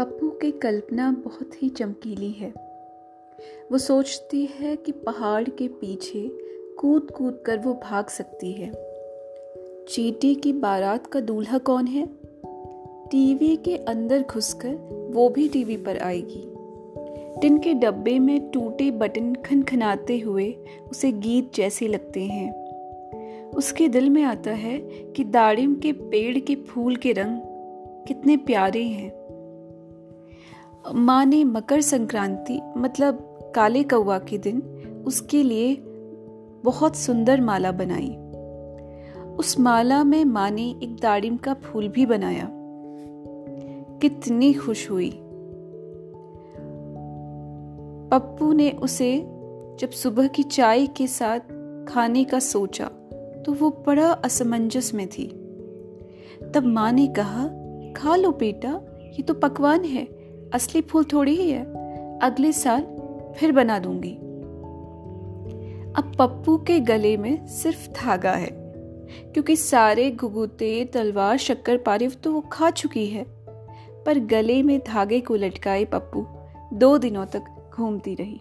की कल्पना बहुत ही चमकीली है। वो सोचती है कि पहाड़ के पीछे कूद कूद कर वो भाग सकती है। चीटी की बारात का दूल्हा कौन है? टीवी के अंदर घुसकर वो भी टीवी पर आएगी। टिन के डब्बे में टूटे बटन खनखनाते हुए उसे गीत जैसे लगते हैं। उसके दिल में आता है कि दाड़िम के पेड़ के फूल के रंग कितने प्यारे हैं। माँ ने मकर संक्रांति मतलब काले कौवा के दिन, उसके लिए बहुत सुंदर माला बनाई। उस माला में माँ ने एक दाड़िम का फूल भी बनाया। कितनी खुश हुई। पप्पू ने उसे जब सुबह की चाय के साथ खाने का सोचा तो वो बड़ा असमंजस में थी। तब माँ ने कहा, खा लो बेटा, ये तो पकवान है। असली फूल थोड़ी ही है। अगले साल फिर बना दूँगी। अब पप्पू के गले में सिर्फ़ धागा है, क्योंकि सारे घुगुते तलवार, शक्कर, पारिव तो वो खा चुकी है। पर गले में धागे को लटकाए पप्पू दो दिनों तक घूमती रही।